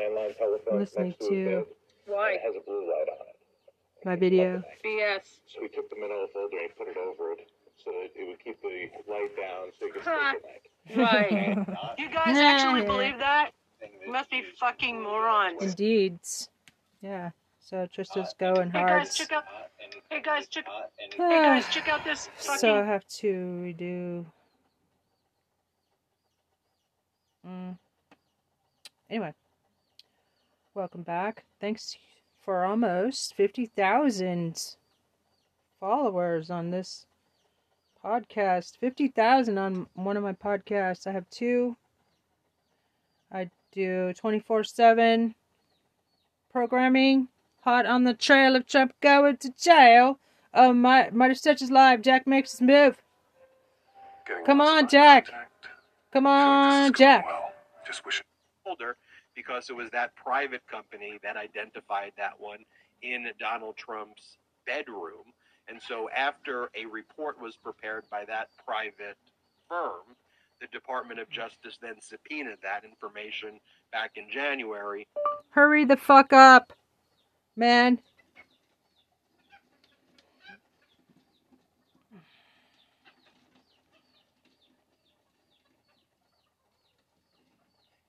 landline telephone Listening next to, to- his bed. Why? It has a blue light on it. My video. BS. So we took the manila folder and put it over it so that it would keep the light down so you could Huh. sleep at night. Right. You guys Nah, actually yeah. believe that? You must be fucking morons. Indeed. Yeah. So Trista's going Hey hard. guys, check out. Not Hey guys, check. not anything Hey guys, check out this So I have to redo. Mm. Anyway, welcome back. Thanks for almost 50,000 followers on this podcast. 50,000 on one of my podcasts. I have two. I do 24 7 programming. Hot on the trail of Trump going to jail. Oh, my, Mighty Stretch is live. Jack makes his move. Getting Come on, Jack. contact. Come like on, Jack. Well. Just wish folder because it was that private company that identified that one in Donald Trump's bedroom. And so, after a report was prepared by that private firm, the Department of Justice then subpoenaed that information back in January. Hurry the fuck up, man.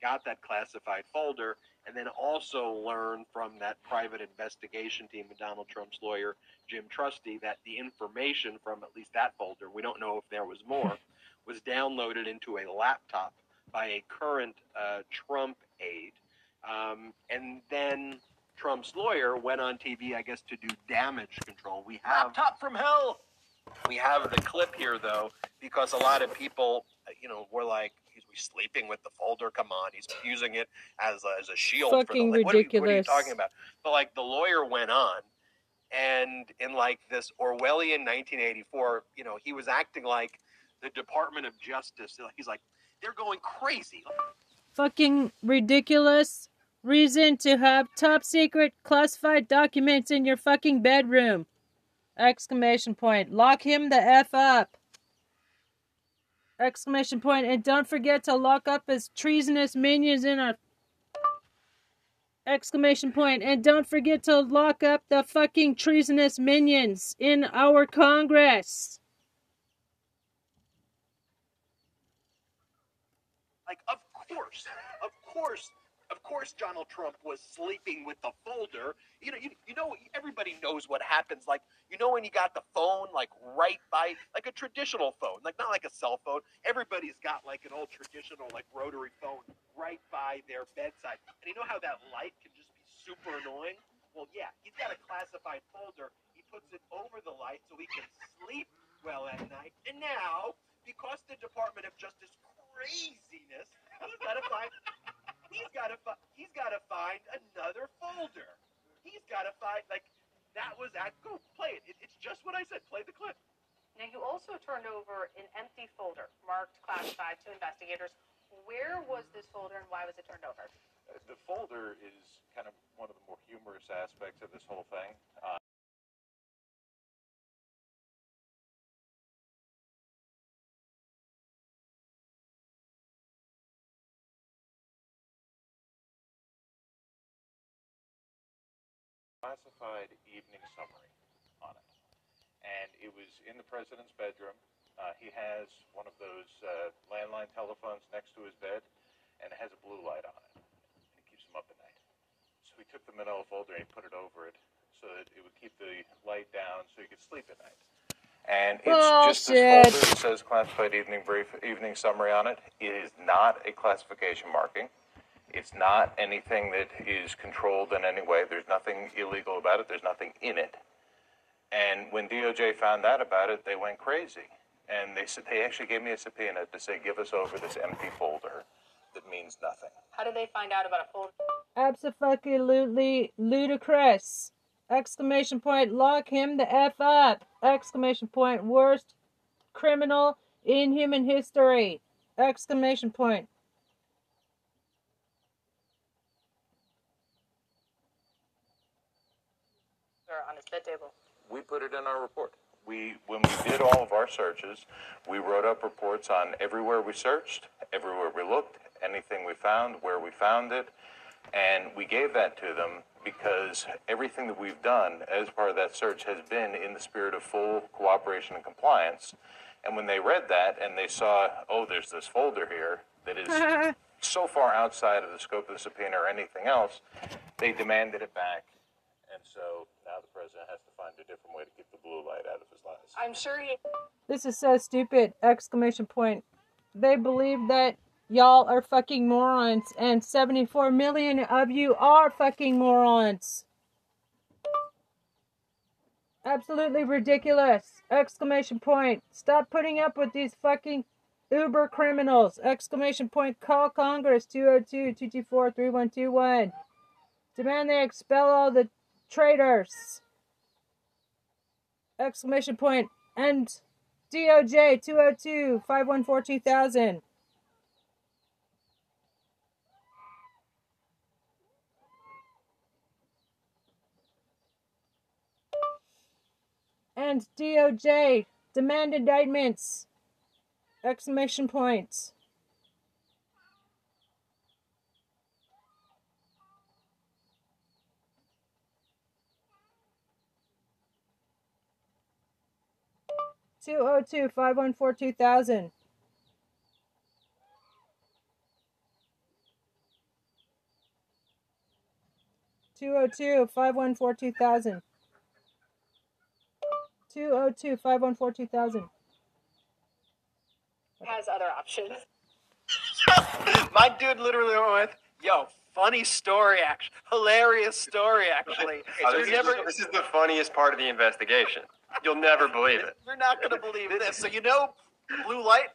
Got that classified folder, and then also learned from that private investigation team of Donald Trump's lawyer, Jim Trusty, that the information from at least that folder, we don't know if there was more, was downloaded into a laptop by a current uh, Trump aide. Um, and then Trump's lawyer went on TV, I guess, to do damage control. We have laptop from hell. We have the clip here though, because a lot of people, you know, were like, "He's sleeping with the folder? Come on, he's using it as a, as a shield." Fucking for the, like, what are you- What are, you ridiculous. talking about? But like the lawyer went on, and in like this Orwellian 1984, you know, he was acting like the Department of Justice. He's like, they're going crazy. Fucking ridiculous reason to have top secret classified documents in your fucking bedroom. Exclamation point. Lock him the F up. Exclamation point. And don't forget to lock up his treasonous minions in our. Exclamation point. And don't forget to lock up the fucking treasonous minions in our Congress. Like, of course, of course, course, Donald Trump was sleeping with the folder. You know, you, you know, everybody knows what happens. Like, you know, when you got the phone, like right by, like a traditional phone, like not like a cell phone. Everybody's got like an old traditional, like rotary phone right by their bedside. And you know how that light can just be super annoying? Well, yeah, he's got a classified folder. He puts it over the light so he can sleep well at night. And now, because the Department of Justice craziness, he's got to find he's got to fi- he's got to find another folder. He's got to find like that was at go play it. it. It's just what I said. Play the clip. Now, you also turned over an empty folder marked classified to investigators. Where was this folder and why was it turned over? Uh, The folder is kind of one of the more humorous aspects of this whole thing. Uh, classified evening summary on it. And it was in the president's bedroom. Uh, he has one of those uh, landline telephones next to his bed, and it has a blue light on it. And it keeps him up at night. So we took the manila folder and he put it over it so that it would keep the light down so he could sleep at night. And it's just this folder that says classified evening brief, evening summary on it. It is not a classification marking. It's not anything that is controlled in any way. There's nothing illegal about it. There's nothing in it. And when DOJ found out about it, they went crazy. And they said they actually gave me a subpoena to say, give us over this empty folder that means nothing. How did they find out about a folder? Absolutely ludicrous. Exclamation point, lock him the F up. Exclamation point, worst criminal in human history. Exclamation point. Or on his bed table? We put it in our report. We, when we did all of our searches, we wrote up reports on everywhere we searched, everywhere we looked, anything we found, where we found it. And we gave that to them because everything that we've done as part of that search has been in the spirit of full cooperation and compliance. And when they read that and they saw, oh, there's this folder here that is so far outside of the scope of the subpoena or anything else, they demanded it back. And so now the president has to find a different way to keep the blue light out of his lies. I'm sure he This is so stupid! Exclamation point. They believe that y'all are fucking morons, and 74 million of you are fucking morons. Absolutely ridiculous! Exclamation point. Stop putting up with these fucking uber criminals! Exclamation point. Call Congress 202 224 3121. Demand they expel all the traitors! Exclamation point. And DOJ 202 514 2000. And DOJ demand indictments! Exclamation point. 202 514 2000. Two oh two five one four two thousand. Two oh two five one four two thousand. Has other options. My dude literally went with, yo, funny story, actually. Hilarious story, actually. Oh, this, is, this, is, the funniest part of the investigation. You'll never believe it. you're not gonna believe this. So you know, blue light.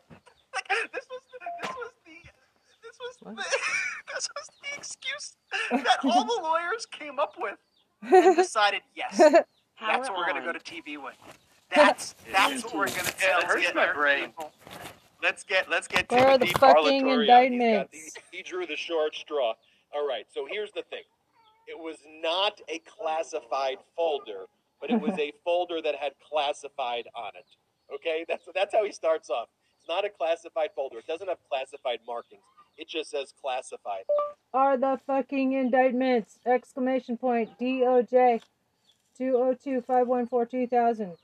This was, this was the, this was the, this was the excuse that all the lawyers came up with and decided, yes, that's what we're gonna go to TV with. That's that's what we're gonna tell. it hurts my brain. Let's get let's get Where are the fucking Parlatore. He's indictments? the- he drew the short straw. All right, so here's the thing. It was not a classified folder, but it was a folder that had classified on it. Okay, that's that's how he starts off. It's not a classified folder. It doesn't have classified markings. It just says classified. Are the fucking indictments! Exclamation point. DOJ 202 514 2000.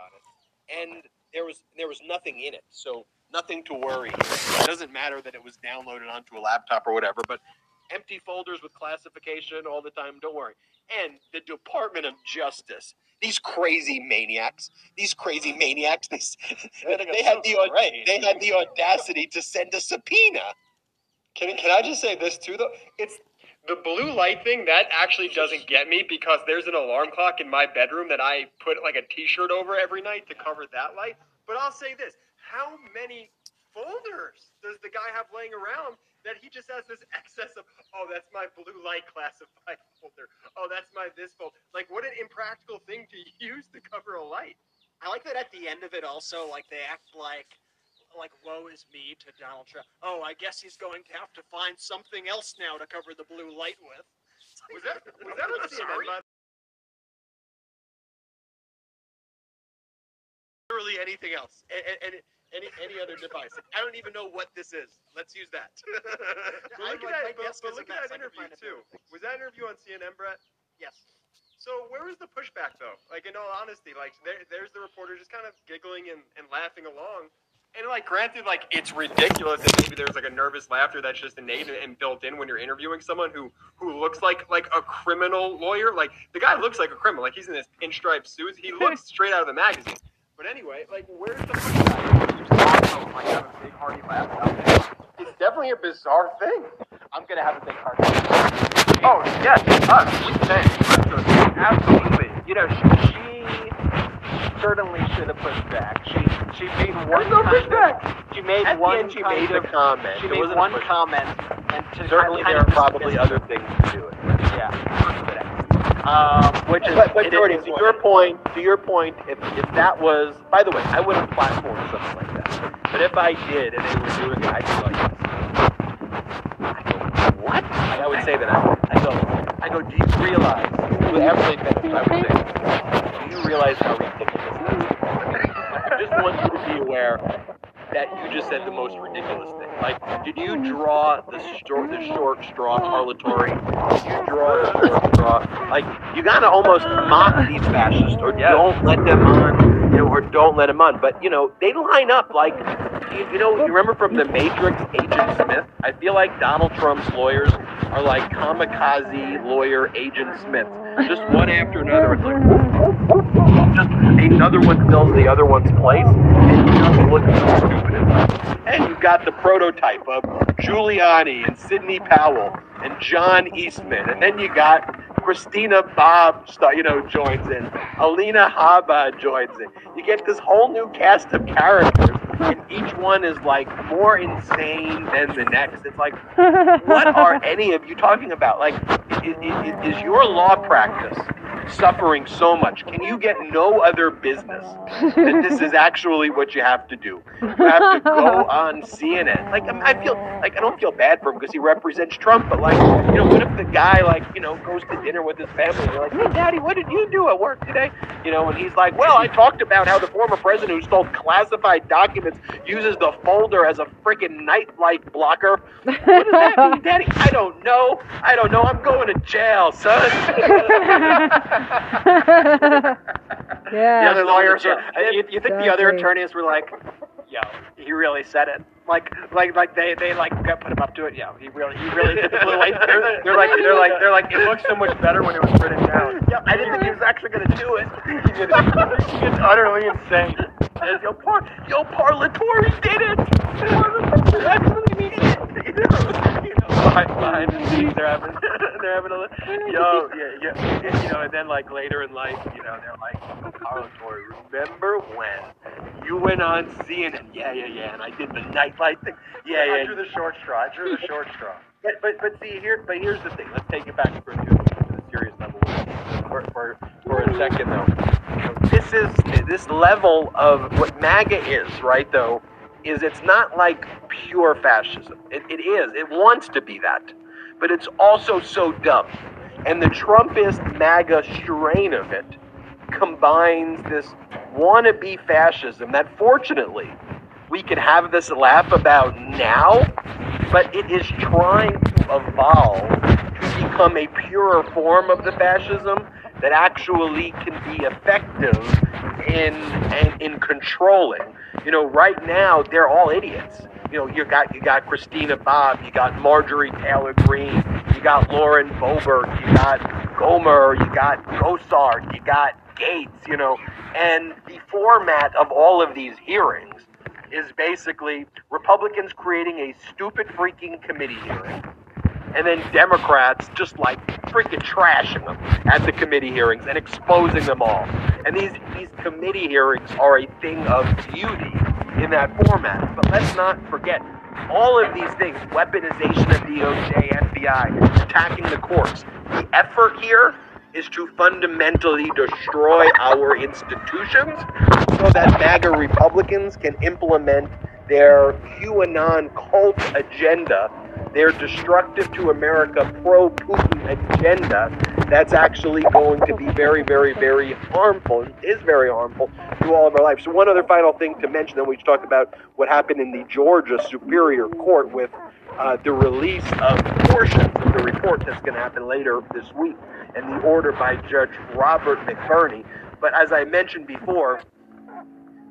on it, and there was there was nothing in it, so nothing to worry. It doesn't matter that it was downloaded onto a laptop or whatever, but empty folders with classification all the time. Don't worry. And the Department of Justice, these crazy maniacs, these crazy maniacs, they, they had the they had the audacity to send a subpoena. Can, can I just say this too though? It's the blue light thing that actually doesn't get me because there's an alarm clock in my bedroom that I put like a t-shirt over every night to cover that light. But I'll say this, how many folders does the guy have laying around that he just has this excess of, oh, that's my blue light classified folder. Oh, that's my this folder. Like what an impractical thing to use to cover a light. I like that at the end of it also, like they act like like woe is me to Donald Trump. Oh, I guess he's going to have to find something else now to cover the blue light with. Was that was that on CNN? by Literally anything else, and, and any any other device. I don't even know what this is. Let's use that. But I look at my that, but, guess but look at that interview too. Was that interview on CNN, Brett? Yes. So where was the pushback though? Like in all honesty, like there, there's the reporter just kind of giggling and, and laughing along. And like granted, like it's ridiculous that maybe there's like a nervous laughter that's just innate and- built in when you're interviewing someone who who looks like like a criminal lawyer. Like the guy looks like a criminal. Like he's in this pinstripe suit. He looks straight out of the magazine. But anyway, like where's the pushback? You talk about like have a big hearty laugh about it. It's definitely a bizarre thing. I'm gonna have a big heart. Oh yes, us. Absolutely. you know, certainly should have pushed back. She she made one no pushback. She made At the one end, she made of the comment. she made one comment, and to Certainly, there are probably other things to do it. Yeah. Um, which is, But- but Jordan, to your point, to your point, if, if that was, by the way, I wouldn't platform something like that. But if I did and they were doing it, I'd be like, I go, what? I would say that. I, I go, I go, do you realize, after they finish, I would say, realize how ridiculous this is? I just want you to be aware that you just said the most ridiculous thing. Like, did you draw the short, the short straw Parlatore? Did you draw the short straw? Like, you gotta almost mock these fascists, or don't let them on, you know, or don't let them on. But you know, they line up like, you, you know, you remember from the Matrix, Agent Smith. I feel like Donald Trump's lawyers are like kamikaze lawyer Agent Smith, just one after another. It's like just another one fills the other one's place, and you just look so stupid. And you've got the prototype of Giuliani and Sidney Powell and John Eastman, and then you got Christina Bobb, you know, joins in. Alina Habba joins in. You get this whole new cast of characters, and each one is like more insane than the next. It's like, what are any of you talking about? Like, i- i- i- is your law practice suffering so much? Can you get no other business that this is actually what you have to do? You have to go on CNN. Like, I'm- feel like I don't feel bad for him because he represents Trump, but like, you know, what if the guy like, you know, goes to dinner with his family and they're like, "Hey, Daddy, what did you do at work today?" You know, and he's like, "Well, I talked about how the former president who stole classified documents uses the folder as a freaking nightlight blocker." What does that mean, Daddy? I don't know. I don't know. I'm going to jail, son. yeah. The other lawyers Yeah. are. You, you think the other attorneys were like, "Yo, he really said it." Like, like, like they, they like got put him up to it. Yeah, he really, he really did the blue light. They're, they're like, they're like, they're like, it looks so much better when it was written down. yeah, I didn't think he was actually going to do it. It's utterly insane. And yo, par- yo, Parlatore did it. Parlatore actually did it. You know, you know, behind, behind the scenes, they're having, they're having a, li- yo, yeah, yeah, and, you know, and then like later in life, you know, they're like, Parlatore, remember when you went on CNN? Yeah, yeah, yeah, and I did the Yeah, yeah. I drew the short straw. I drew the short straw. But but but see here, but here's the thing. Let's take it back for to, to the serious level for, for for a second though. This is this level of what MAGA is, right? Though, is it's not like pure fascism. It, it is. It wants to be that, but it's also so dumb. And the Trumpist MAGA strain of it combines this wannabe fascism that, fortunately, we can have this laugh about now, but it is trying to evolve to become a purer form of the fascism that actually can be effective in in, in controlling. You know, right now they're all idiots. You know, you got you got Christina Bobb, you got Marjorie Taylor Greene, you got Lauren Boebert, you got Gohmert, you got Gosar, you got Gates. You know, and the format of all of these hearings is basically Republicans creating a stupid freaking committee hearing, and then Democrats just like freaking trashing them at the committee hearings and exposing them all. And these these committee hearings are a thing of beauty in that format. But let's not forget all of these things: weaponization of DOJ, FBI, attacking the courts. The effort here is to fundamentally destroy our institutions so that MAGA Republicans can implement their QAnon cult agenda, their destructive to America pro Putin agenda that's actually going to be very, very, very harmful, and is very harmful to all of our lives. So, one other final thing to mention, then we should talk about what happened in the Georgia Superior Court with uh, the release of portions of the report that's going to happen later this week and the order by Judge Robert McBurney. But as I mentioned before,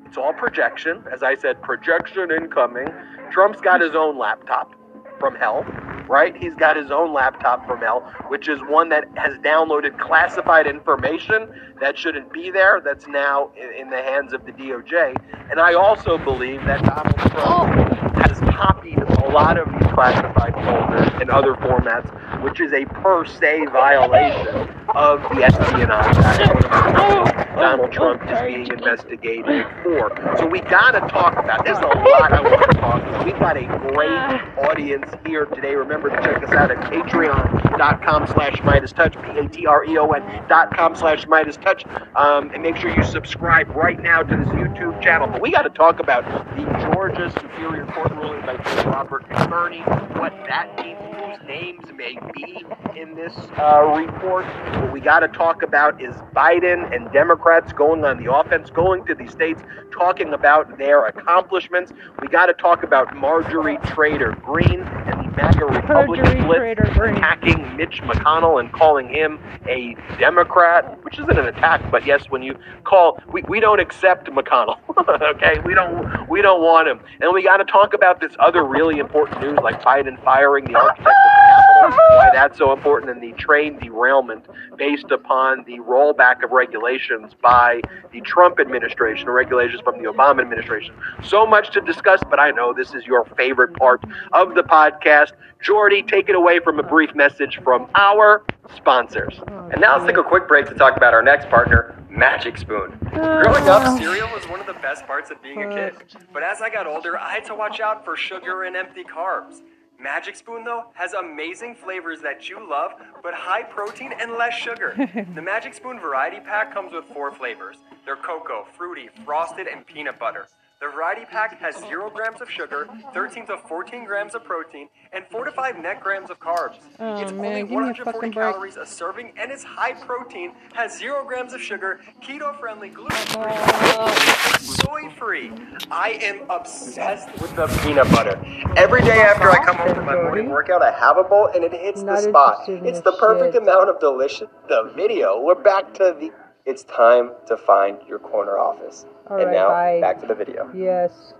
it's all projection. As I said, projection incoming. Trump's got his own laptop from hell, right? He's got his own laptop from hell, which is one that has downloaded classified information that shouldn't be there, that's now in, in the hands of the DOJ. And I also believe that Donald Trump oh. Has copied a lot of these classified folders and other formats, which is a per se violation of the Espionage Act, Donald Trump is being investigated for. So we gotta talk about. There's a lot I want to talk about. We've got a great audience here today. Remember to check us out at patreon.com slash Midas Touch, P-A-T-R-E-O-N dot com slash Midas Touch. Um, and make sure you subscribe right now to this YouTube channel. But we got to talk about the Georgia Superior Court ruling by Judge Robert McBurney, what that means, whose names may be in this uh, report. What we got to talk about is Biden and Democrats going on the offense, going to these states, talking about their accomplishments. We got to talk about Marjorie Trader Green and the MAGA Republican blitz attacking Mitch McConnell and calling him a Democrat, which isn't an attack, but yes, when you call, we, we don't accept McConnell. okay, we don't we don't want him, and we got to talk about this other really important news, like Biden firing the architect of the Capitol, why that's so important, and the train derailment based upon the rollback of regulations by the Trump administration, regulations from the Obama administration. So much to discuss, but I know this is your favorite part of the podcast. Jordy, take it away from a brief message from our sponsors. And now let's take a quick break to talk about our next partner, Magic Spoon. Growing up, cereal was one of the best parts of being a oh, kid. But as I got older, I had to watch out for sugar and empty carbs. Magic Spoon, though, has amazing flavors that you love, but high protein and less sugar. the Magic Spoon Variety Pack comes with four flavors. They're cocoa, fruity, frosted, and peanut butter. The variety pack has 0 grams of sugar, 13 to 14 grams of protein, and 4 to 5 net grams of carbs. Oh, it's man, only give me a 140 fucking break. calories a serving, and it's high protein, has 0 grams of sugar, keto friendly, gluten free, soy free. I am obsessed with the peanut butter. Every day after I come home from my morning workout, I have a bowl, and it hits Not the spot. It's the perfect shit. amount of delicious. The video. We're back to the. It's time to find your corner office. All and right, now, bye. back to the video. Yes.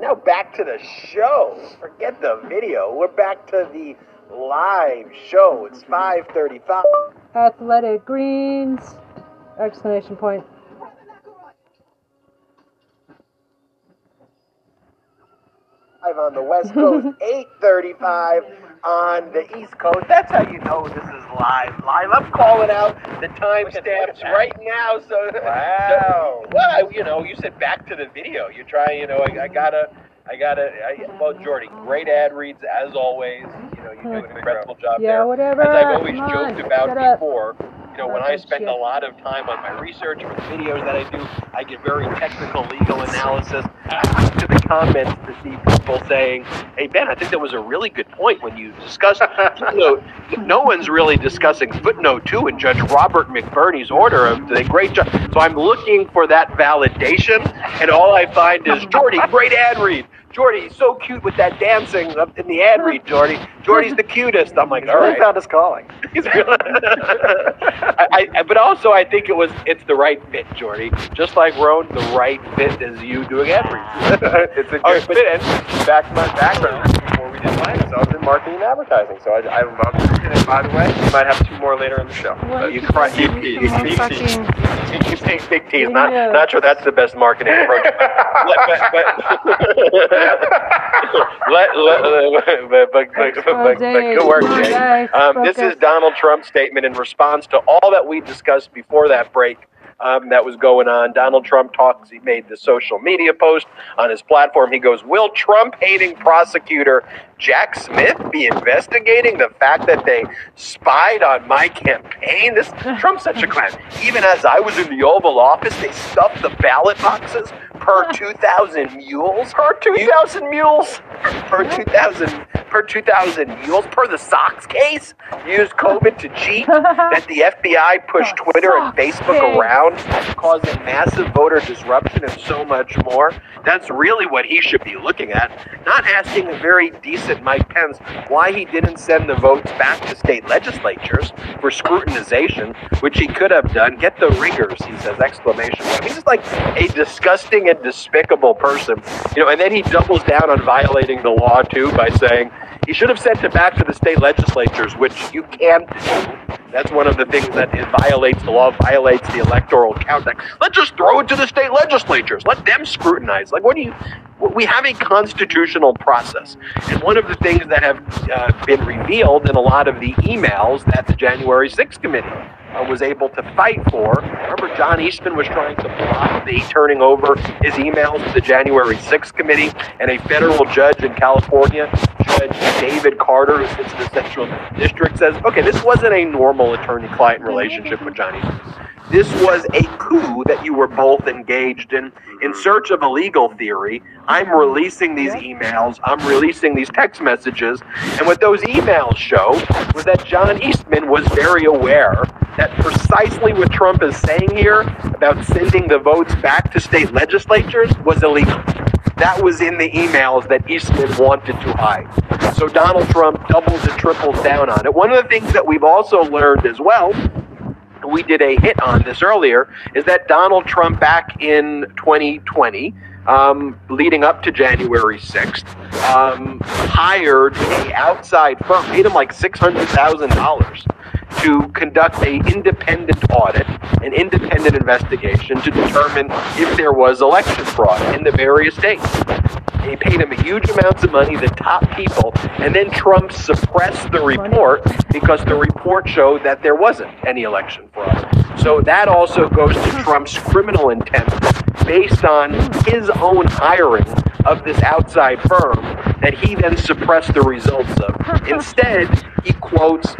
Now back to the show. Forget the video. We're back to the live show. It's 5:35. Athletic Greens! Exclamation point. Live on the West Coast, 8:35 on the East Coast. That's how you know this is live. Live. I'm calling out the timestamps right now. So wow. well, you know, you said back to the video. You try. You know, I, I gotta. I gotta. I, well, Jordy, great ad reads as always. You know, you do an incredible job Yeah, there. whatever. As I've always Come on, joked about shut up. You know, when I spend a lot of time on my research for the videos that I do, I get very technical legal analysis. I look to the comments to see people saying, "Hey Ben, I think that was a really good point when you discussed footnote. No one's really discussing footnote two in Judge Robert McBurney's order of the great job." So I'm looking for that validation, and all I find is Jordy, great ad read. Jordy, he's so cute with that dancing up in the ad read, Jordy. Jordy's the cutest. I'm like, all right. found his calling. I, I, but also, I think it was it's the right fit, Jordy. Just like Roan, the right fit is you doing ad reads. it's a good right, fit. And back to my background before we did finance, I was in marketing and advertising. So I, I love it. And by the way, we might have two more later in the show. What? you cry, you, you, you, More you, fucking you take big T's. Not, not sure that's the best marketing approach. but, but, but, let, let, but, but, but, but, but, but good work, Jay. Um, this is Donald Trump's statement in response to all that we discussed before that break. Um, that was going on. Donald Trump talks. He made the social media post on his platform. He goes, "Will Trump-hating prosecutor Jack Smith be investigating the fact that they spied on my campaign?" This Trump's such a clown. Even as I was in the Oval Office, they stuffed the ballot boxes per two thousand mules. Per two thousand mules. Per two thousand. Per two thousand mules. Per the Sox case. Used COVID to cheat. that the FBI pushed Twitter and Facebook around, causing massive voter disruption and so much more. That's really what he should be looking at, not asking a very decent Mike Pence why he didn't send the votes back to state legislatures for scrutinization, which he could have done. Get the rigors, he says, exclamation point. He's just like a disgusting and despicable person. You know, and then he doubles down on violating the law too by saying he should have sent it back to the state legislatures, which you can't do. That's one of the things that it violates the law, violates the electoral count. Let's just throw it to the state legislatures. Let them scrutinize. Like, what do you, we have a constitutional process. And one of the things that have uh, been revealed in a lot of the emails that the January 6th committee uh, was able to fight for. Remember, John Eastman was trying to block the turning over his emails to the January 6th committee, and a federal judge in California, Judge David Carter, who sits in the Central District, says, okay, this wasn't a normal attorney client relationship with John Eastman. This was a coup that you were both engaged in. In search of a legal theory, I'm releasing these emails, I'm releasing these text messages, and what those emails show was that John Eastman was very aware that precisely what Trump is saying here about sending the votes back to state legislatures was illegal. That was in the emails that Eastman wanted to hide. So Donald Trump doubles and triples down on it. One of the things that we've also learned as well we did a hit on this earlier, is that Donald Trump back in 2020, um, leading up to January 6th, um, hired a outside firm, paid him like $600,000 to conduct a independent audit, an independent investigation to determine if there was election fraud in the various states. They paid him huge amounts of money, the top people, and then Trump suppressed the report because the report showed that there wasn't any election fraud. So that also goes to Trump's criminal intent based on his own hiring of this outside firm that he then suppressed the results of. Instead, he quotes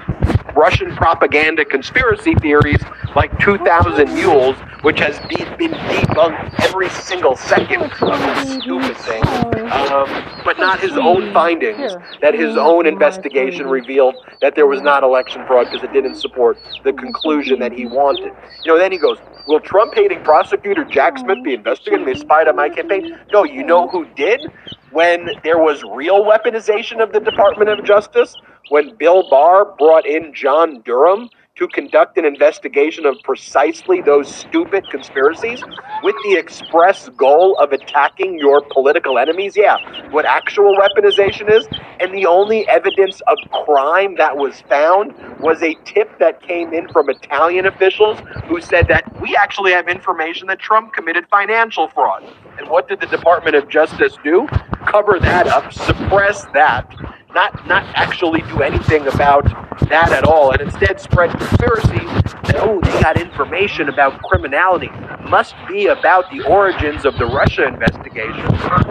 Russian propaganda conspiracy theories like 2000 Mules, which has de- been debunked every single second of this stupid thing, um, but not his own findings, that his own investigation revealed that there was not election fraud because it didn't support the conclusion that he wanted. You know, then he goes, Will Trump hating prosecutor Jack Smith be investigating? They spied on my campaign. No, you know who did? When there was real weaponization of the Department of Justice, when Bill Barr brought in John Durham to conduct an investigation of precisely those stupid conspiracies with the express goal of attacking your political enemies. Yeah, what actual weaponization is. And the only evidence of crime that was found was a tip that came in from Italian officials who said that we actually have information that Trump committed financial fraud. And what did the Department of Justice do? Cover that up, suppress that not not actually do anything about that at all, and instead spread conspiracies that oh they got information about criminality must be about the origins of the Russia investigation.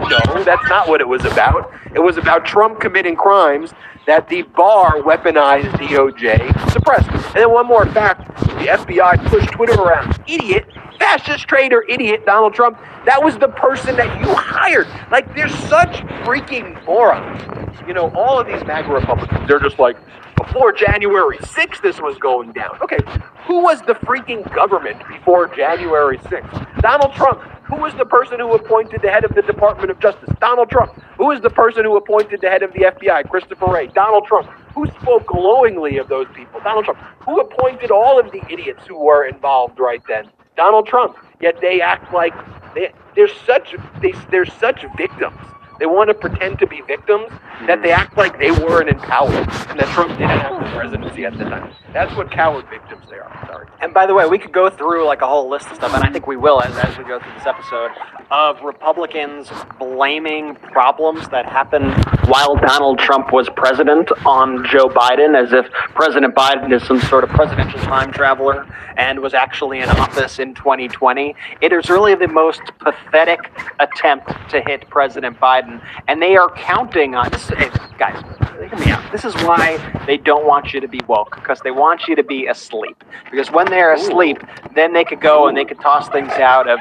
No, that's not what it was about. It was about Trump committing crimes that the Barr weaponized DOJ suppressed. And then one more fact: the FBI pushed Twitter around. Idiot fascist traitor idiot Donald Trump, that was the person that you hired. Like, they're such freaking morons. You know, all of these MAGA Republicans, they're just like, before January 6th, this was going down. Okay, who was the freaking government before January 6th? Donald Trump. Who was the person who appointed the head of the Department of Justice? Donald Trump. Who is the person who appointed the head of the FBI? Christopher Wray. Donald Trump. Who spoke glowingly of those people? Donald Trump. Who appointed all of the idiots who were involved right then? Donald Trump. Yet they act like they, they're such they, they're such victims. They want to pretend to be victims that they act like they weren't in power and that Trump didn't have the presidency at the time. That's what coward victims they are. Sorry. And by the way, we could go through like a whole list of stuff, and I think we will as, as we go through this episode, of Republicans blaming problems that happened while Donald Trump was president on Joe Biden, as if President Biden is some sort of presidential time traveler and was actually in office in 2020. It is really the most pathetic attempt to hit President Biden, and they are counting on this. Hey, guys, hear me out. This is why they don't want you to be woke, because they want you to be asleep. Because when they're asleep, then they could go and they could toss things out of,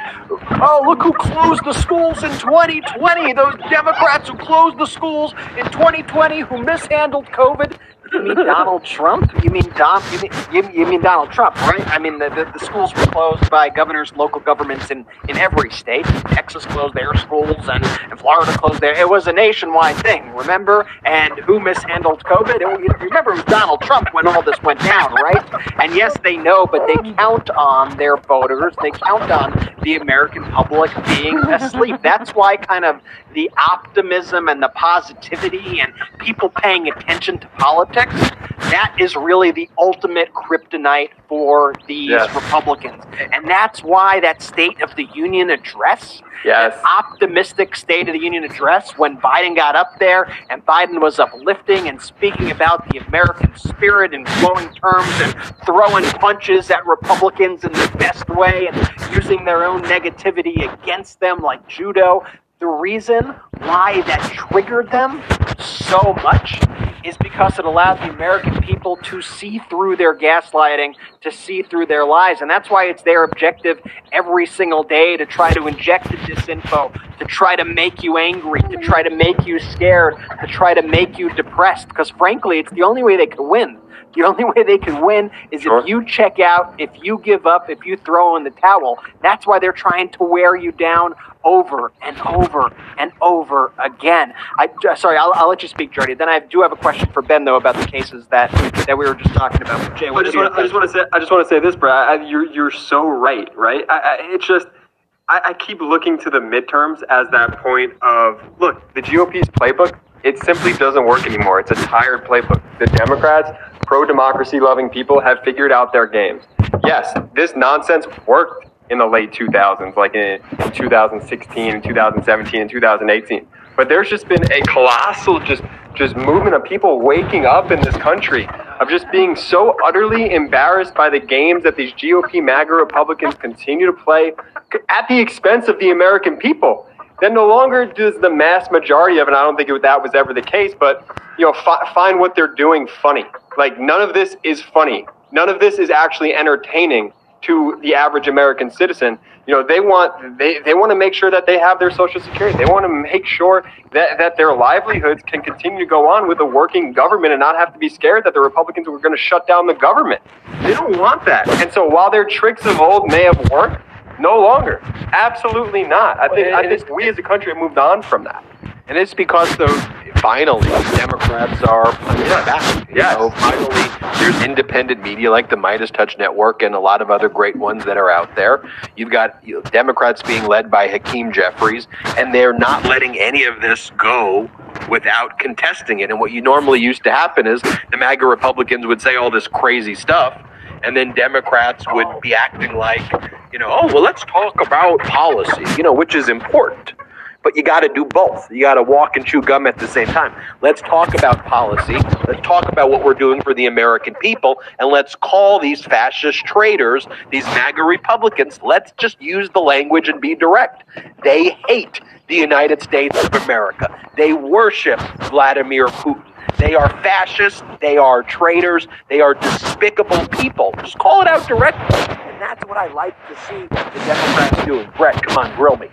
oh, look who closed the schools in 2020. Those Democrats who closed the schools in 2020 who mishandled COVID. You mean Donald Trump? You mean Don? You mean, you, you mean Donald Trump, right? I mean, the, the, the schools were closed by governors, local governments in, in every state. Texas closed their schools, and, and Florida closed their. It was a nationwide thing, remember? And who mishandled COVID? You remember, it was Donald Trump when all this went down, right? And yes, they know, but they count on their voters. They count on the American public being asleep. That's why, kind of, the optimism and the positivity and people paying attention to politics context, that is really the ultimate kryptonite for these Yes. Republicans. And that's why that State of the Union address, Yes. that optimistic State of the Union address, when Biden got up there and Biden was uplifting and speaking about the American spirit in glowing terms and throwing punches at Republicans in the best way and using their own negativity against them like judo. The reason why that triggered them so much is because it allowed the American people to see through their gaslighting, to see through their lies. And that's why it's their objective every single day to try to inject the disinfo, to try to make you angry, to try to make you scared, to try to make you depressed. Because frankly, it's the only way they can win. The only way they can win is if you check out, if you give up, if you throw in the towel. That's why they're trying to wear you down over and over and over again. I uh, sorry, I'll, I'll let you speak, Jordy. Then I do have a question for Ben though about the cases that that we were just talking about. Jay, I just want, I just want to say, I just want to say this, Brad. I, you're you're so right, right? I, it's just, I, keep looking to the midterms as that point of look, the GOP's playbook. It simply doesn't work anymore. It's a tired playbook. The Democrats, pro-democracy loving people, have figured out their games. Yes, this nonsense worked in the late 2000s, like in 2016, and 2017, and 2018. But there's just been a colossal just just movement of people waking up in this country of just being so utterly embarrassed by the games that these GOP MAGA Republicans continue to play at the expense of the American people. Then no longer does the mass majority of it, I don't think it, that was ever the case, but you know, fi- find what they're doing funny. Like none of this is funny. None of this is actually entertaining to the average American citizen. You know, they want they, they want to make sure that they have their social security. They want to make sure that, that their livelihoods can continue to go on with a working government and not have to be scared that the Republicans were going to shut down the government. They don't want that. And so while their tricks of old may have worked, no longer. Absolutely not. I think I think we as a country have moved on from that. And it's because the finally Democrats are punching back. You Yes. know, finally, there's independent media like the Midas Touch Network and a lot of other great ones that are out there. You've got you know, Democrats being led by Hakeem Jeffries, and they're not letting any of this go without contesting it. And what you normally used to happen is the MAGA Republicans would say all this crazy stuff, and then Democrats would be acting like, you know, oh well, let's talk about policy, you know, which is important. But you got to do both. You got to walk and chew gum at the same time. Let's talk about policy. Let's talk about what we're doing for the American people. And let's call these fascist traitors, these MAGA Republicans, let's just use the language and be direct. They hate the United States of America. They worship Vladimir Putin. They are fascists. They are traitors. They are despicable people. Just call it out directly. That's what I like to see the Democrats doing. Brett, come on, grill me.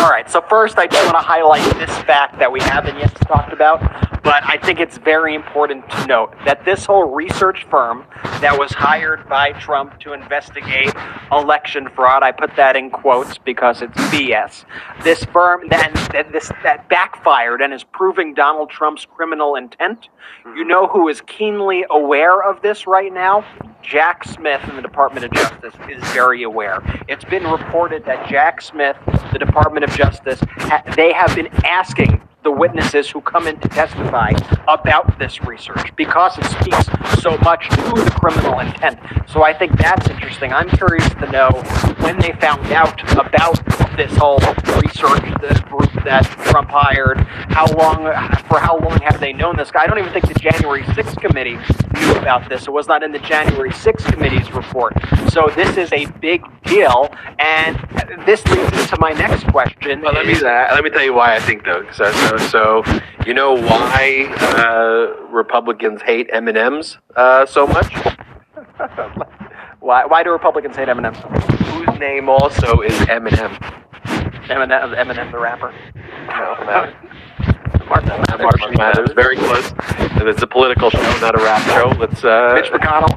All right. So first, I just want to highlight this fact that we haven't yet talked about, but I think it's very important to note that this whole research firm that was hired by Trump to investigate election fraud, I put that in quotes because it's BS. This firm then that this that backfired and is proving Donald Trump's criminal intent. You know who is keenly aware of this right now? Jack Smith in the Department of Justice is very aware. It's been reported that Jack Smith, the Department of Justice, ha- they have been asking the witnesses who come in to testify about this research because it speaks so much to the criminal intent. So I think that's interesting. I'm curious to know when they found out about this whole research, this group that Trump hired, how long, for how long have they known this guy? I don't even think the January 6th committee knew about this. It was not in the January 6th committee's report. So this is a big deal, and this leads into my next question. Well, let me is- let me tell you why I think though. So, so, so you know why uh, Republicans hate M and M's uh, so much? Why, why do Republicans hate Eminem? Whose name also is Eminem? Eminem, Eminem the rapper. No, no. Marshall, Marshall Mathers, very close. And it's a political show, not a rap show. Let's uh, Mitch McConnell.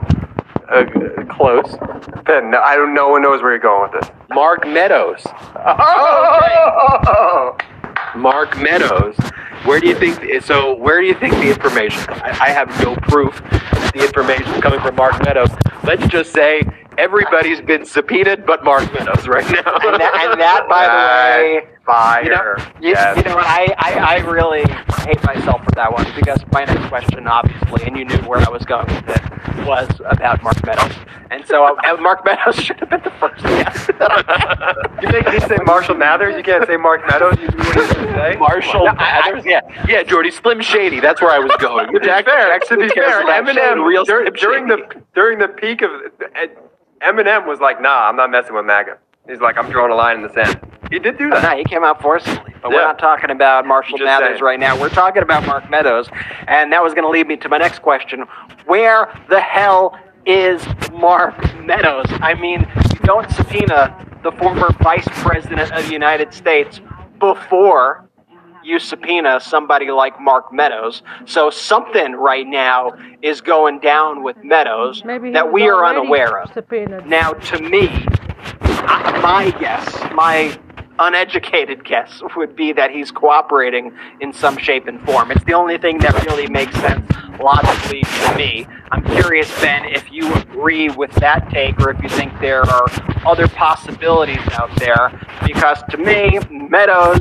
uh, close. Ben, no, I don't. No one knows where you're going with this. Mark Meadows. Oh! Mark Meadows. Where do you think? So where do you think the information? I, I have no proof that the information is coming from Mark Meadows. Let's just say Everybody's been subpoenaed but Mark Meadows right now. And that, and that by the way, Fire. You know, you, yes. you know what? I, I, I really hate myself for that one because my next question, obviously, and you knew where I was going with it, was about Mark Meadows. And so uh, Mark Meadows should have been the first guest. you make me say Marshall Mathers. You can't say Mark Meadows. You you say? Marshall No, I- Mathers? Yeah, yeah, Jordy, Slim Shady. That's where I was going. Jack, fair, Jack to be fair, Slim Shady, Eminem real dur- Slim during the during the peak of uh, Eminem was like, "Nah, I'm not messing with MAGA." He's like, "I'm drawing a line in the sand." He did do that. No, he came out forcefully. But we're not talking about Marshall Just Mathers saying. right now. We're talking about Mark Meadows. And that was going to lead me to my next question. Where the hell is Mark Meadows? I mean, you don't subpoena the former vice president of the United States before you subpoena somebody like Mark Meadows. So something right now is going down with Meadows that we are unaware of. subpoenaed. Now, to me, my guess, my uneducated guess, would be that he's cooperating in some shape and form. It's the only thing that really makes sense logically to me. I'm curious, Ben, if you agree with that take or if you think there are other possibilities out there. Because to me, Meadows,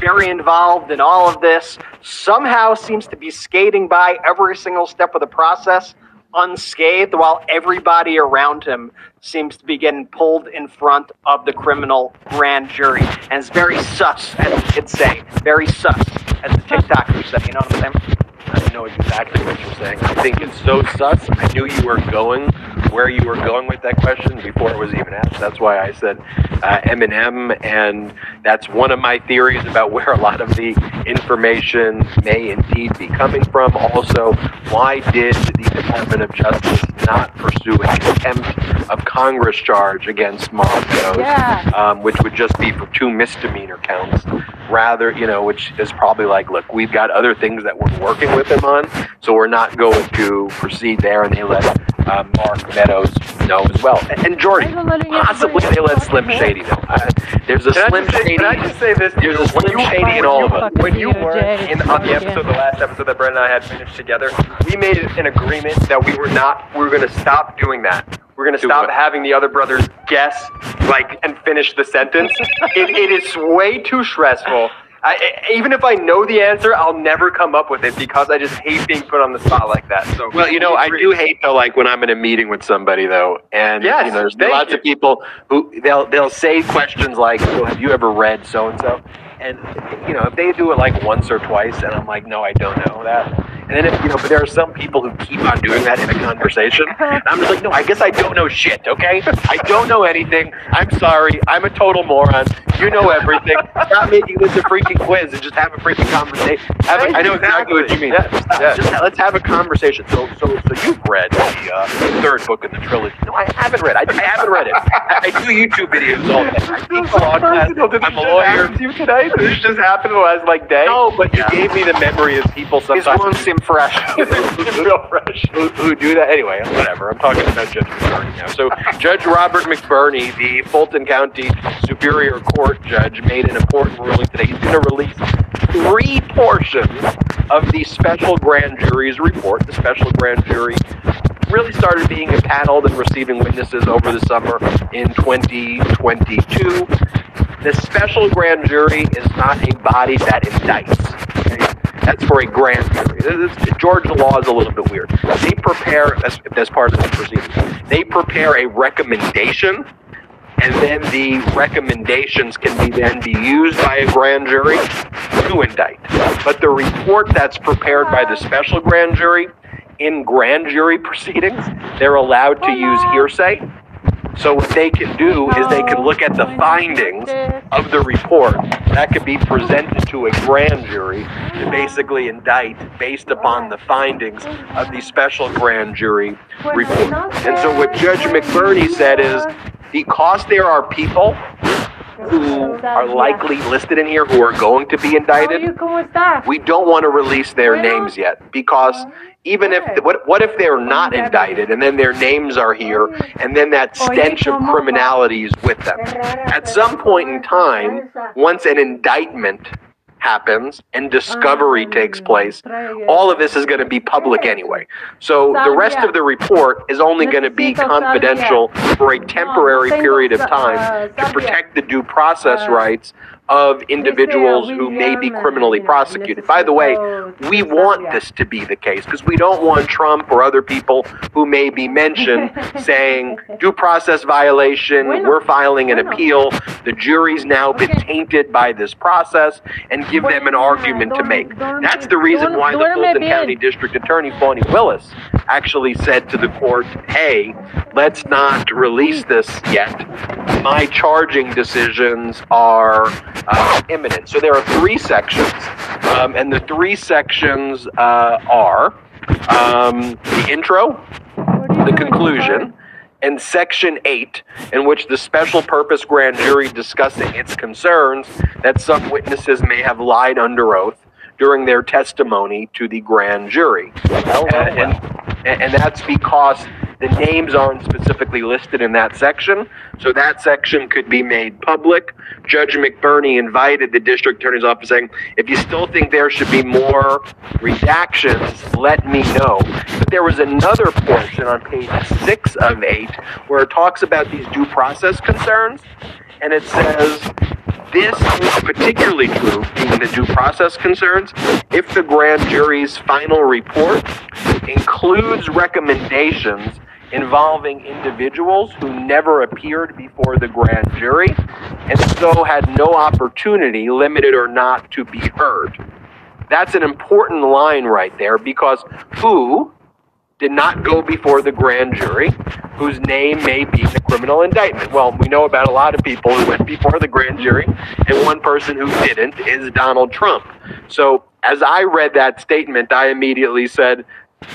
very involved in all of this, somehow seems to be skating by every single step of the process unscathed while everybody around him seems to be getting pulled in front of the criminal grand jury. And it's very sus, as kids say. Very sus, as the TikTokers say. You know what I'm saying? I know exactly what you're saying. I think it's so sus. I knew you were going where you were going with that question before it was even asked. That's why I said uh, Eminem, and that's one of my theories about where a lot of the information may indeed be coming from. Also, why did the Department of Justice not pursue a contempt of Congress charge against Mark Yeah. um, which would just be for two misdemeanor counts, rather, you know, which is probably like, look, we've got other things that we're working with him on, so we're not going to proceed there, and they let uh, Mark Meadows know as well. And, and Jordy, possibly they let Slim Shady know. Uh, there's a Can I, Slim just say, Shady. can I just say this? There's a Slim Shady in all of us. When you weren't in on the episode, the last episode that Brett and I had finished together, we made an agreement that we were not, we were going to stop doing that. We're going to stop having the other brothers guess, like, and finish the sentence. it, it is way too stressful. I, even if I know the answer, I'll never come up with it because I just hate being put on the spot like that. So, Well, you know, I do hate though, like when I'm in a meeting with somebody though, and Yes, you know, there's lots you. of people who they'll they'll say questions like, "So have you ever read so and so?" And you know, if they do it like once or twice, and I'm like, "No, I don't know that." And then if you know, but there are some people who keep on doing that in a conversation, and I'm just like, "No, I guess I don't know shit." Okay, I don't know anything. I'm sorry. I'm a total moron. You know everything. Stop making this a freaking quiz and just have a freaking conversation. Have a, I know exactly what you mean. Yeah, yeah. Just let's have a conversation. So, so, so you've read the uh, third book in the trilogy? No, I haven't read. I, I haven't read it. I, I do YouTube videos all day. I classes. Did I'm a lawyer. to you? Did this just happen the last like day? No, but you gave me the memory of people sometimes fresh. real fresh. who, who do that. Anyway, whatever. I'm talking about Judge McBurney now. So, Judge Robert McBurney, the Fulton County Superior Court judge, made an important ruling today. He's going to release three portions of the special grand jury's report. The special grand jury really started being impaneled and receiving witnesses over the summer in 2022. The special grand jury is not a body that indicts. That's for a grand jury. This- Georgia law is a little bit weird. They prepare, as, as part of the proceedings, they prepare a recommendation, and then the recommendations can be then be used by a grand jury to indict. But the report that's prepared by the special grand jury in grand jury proceedings, they're allowed to use hearsay. So what they can do is they can look at the findings of the report that could be presented to a grand jury to basically indict based upon the findings of the special grand jury report. And so what Judge McBurney said is because there are people who are likely listed in here who are going to be indicted, we don't want to release their names yet because even if what what if they're not indicted and then their names are here and then that stench of criminality is with them? At some point in time once an indictment happens and discovery Um, takes place, all of this is going to be public anyway. So the rest of the report is only going to be confidential for a temporary period of time uh, to protect the due process Uh, rights of individuals who may be criminally prosecuted. By the way, we want this to be the case because we don't want Trump or other people who may be mentioned saying due process violation, we're filing an appeal, the jury's now been tainted by this process, and give them an argument to make. That's the reason why the Fulton. County District Attorney, Fani Willis, actually said to the court, hey, let's not release this yet. My charging decisions are uh, imminent. So there are three sections, um, and the three sections uh, are um, the intro, What are you the conclusion, and Section 8, in which the special purpose grand jury discussing its concerns that some witnesses may have lied under oath during their testimony to the grand jury. and, and, and that's because the names aren't specifically listed in that section, so that section could be made public. Judge McBurney invited the district attorney's office saying, if you still think there should be more redactions, let me know. But there was another portion on page six of eight where it talks about these due process concerns, and it says, this is particularly true in the due process concerns if the grand jury's final report includes recommendations involving individuals who never appeared before the grand jury and so had no opportunity, limited or not, to be heard. That's an important line right there because who did not go before the grand jury whose name may be in the criminal indictment. Well, we know about a lot of people who went before the grand jury, and one person who didn't is Donald Trump. So, as I read that statement, I immediately said,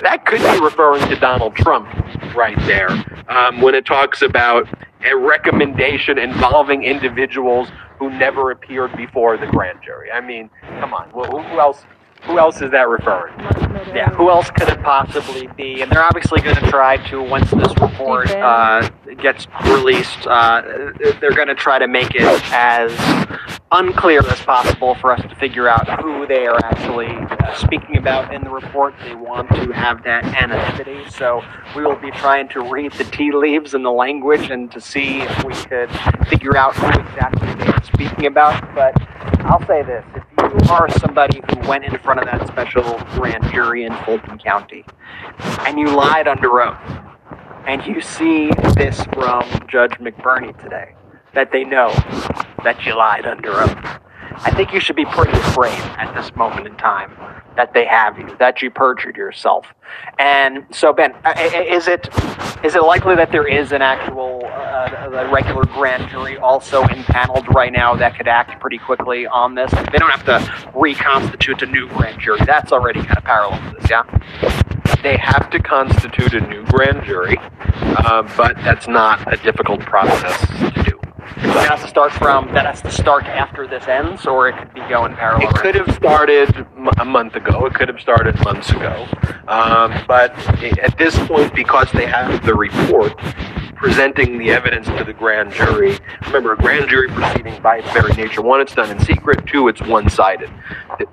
that could be referring to Donald Trump right there um, when it talks about a recommendation involving individuals who never appeared before the grand jury. I mean, come on, who who else? Who else is that referring? to? Yeah, who else could it possibly be? And they're obviously going to try to, once this report uh, gets released, uh, they're going to try to make it as unclear as possible for us to figure out who they are actually uh, speaking about in the report. They want to have that anonymity, so we will be trying to read the tea leaves and the language and to see if we could figure out who exactly they are speaking about. But I'll say this: if you are somebody who went in front of that special grand jury in Fulton County and you lied under oath, and you see this from Judge McBurney today, that they know that you lied under oath. I think you should be pretty afraid at this moment in time that they have you, that you perjured yourself. And so, Ben, uh, i- is it is it likely that there is an actual uh, uh, a regular grand jury also impaneled right now that could act pretty quickly on this? They don't have to reconstitute a new grand jury. That's already kind of parallel to this, yeah. They have to constitute a new grand jury, uh, but that's not a difficult process to do. That has to start from that has to start after this ends, or it could be going parallel. It could have started m- a month ago. It could have started months ago. Um, but at this point, because they have the report presenting the evidence to the grand jury, remember, a grand jury proceeding by its very nature, one, it's done in secret, two, it's one sided.